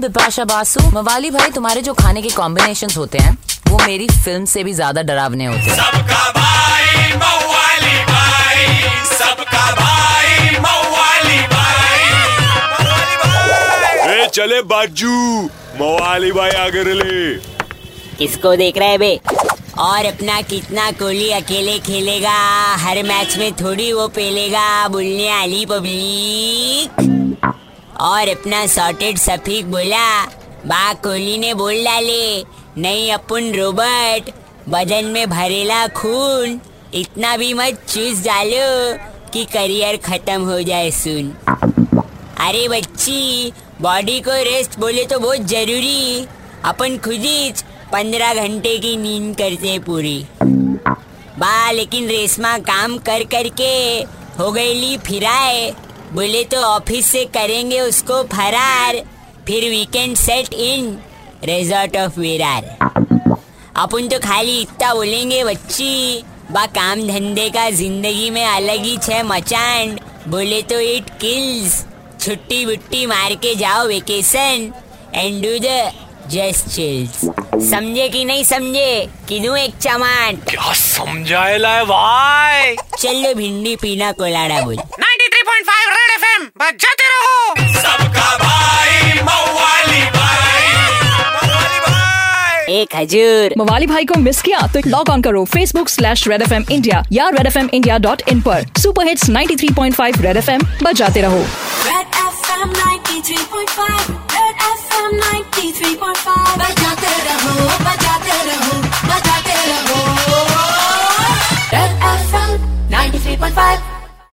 बिपाशा बासु मवाली भाई तुम्हारे जो खाने के कॉम्बिनेशन होते हैं वो मेरी फ़िल्म से भी ज़्यादा डरावने होते हैं। सबका भाई मवाली भाई सबका भाई मवाली भाई। ए चले बाजू मवाली भाई आगे ले किसको देख रहे बे? और अपना कितना कोहली अकेले खेलेगा हर मैच में थोड़ी वो पेलेगा बोलने आली पब्लिक। और अपना सॉर्टेड सफीक बोला। बा कोहली ने बोल डाले, नहीं अपन रोबोट बदन में भरेला खून, इतना भी मत चूस डालो कि करियर खत्म हो जाए सुन। अरे बच्ची बॉडी को रेस्ट बोले तो बहुत ज़रूरी। अपन खुद ही पंद्रह घंटे की नींद करते पूरी। बा लेकिन रेशमा काम कर करके हो गई ली फिराए। बोले तो ऑफ़िस से करेंगे उसको फरार। फिर weekend set in resort of Virar अपन तो खाली इतना बोलेंगे बच्ची। बा काम धंधे का ज़िंदगी में अलग ही छे मचान। बोले तो इट किल्स छुट्टी बुट्टी मार के जाओ vacation and do the just chills समझे कि नहीं समझे? कि दूँ एक चमाट? क्या समझाएला है भाई? चलो भिंडी पीना कोलाड़ा बोल। 93.5 रेड एफएम बजाते रहो। सबका भाई मवाली भाई। मवाली भाई। एक हजूर। मवाली भाई को मिस किया तो लॉग ऑन करो Facebook slash Red F M India या Red F M India dot in पर। Super hits 93.5 Red F M बजाते रहो। Red FM 93.5 Red FM 93.5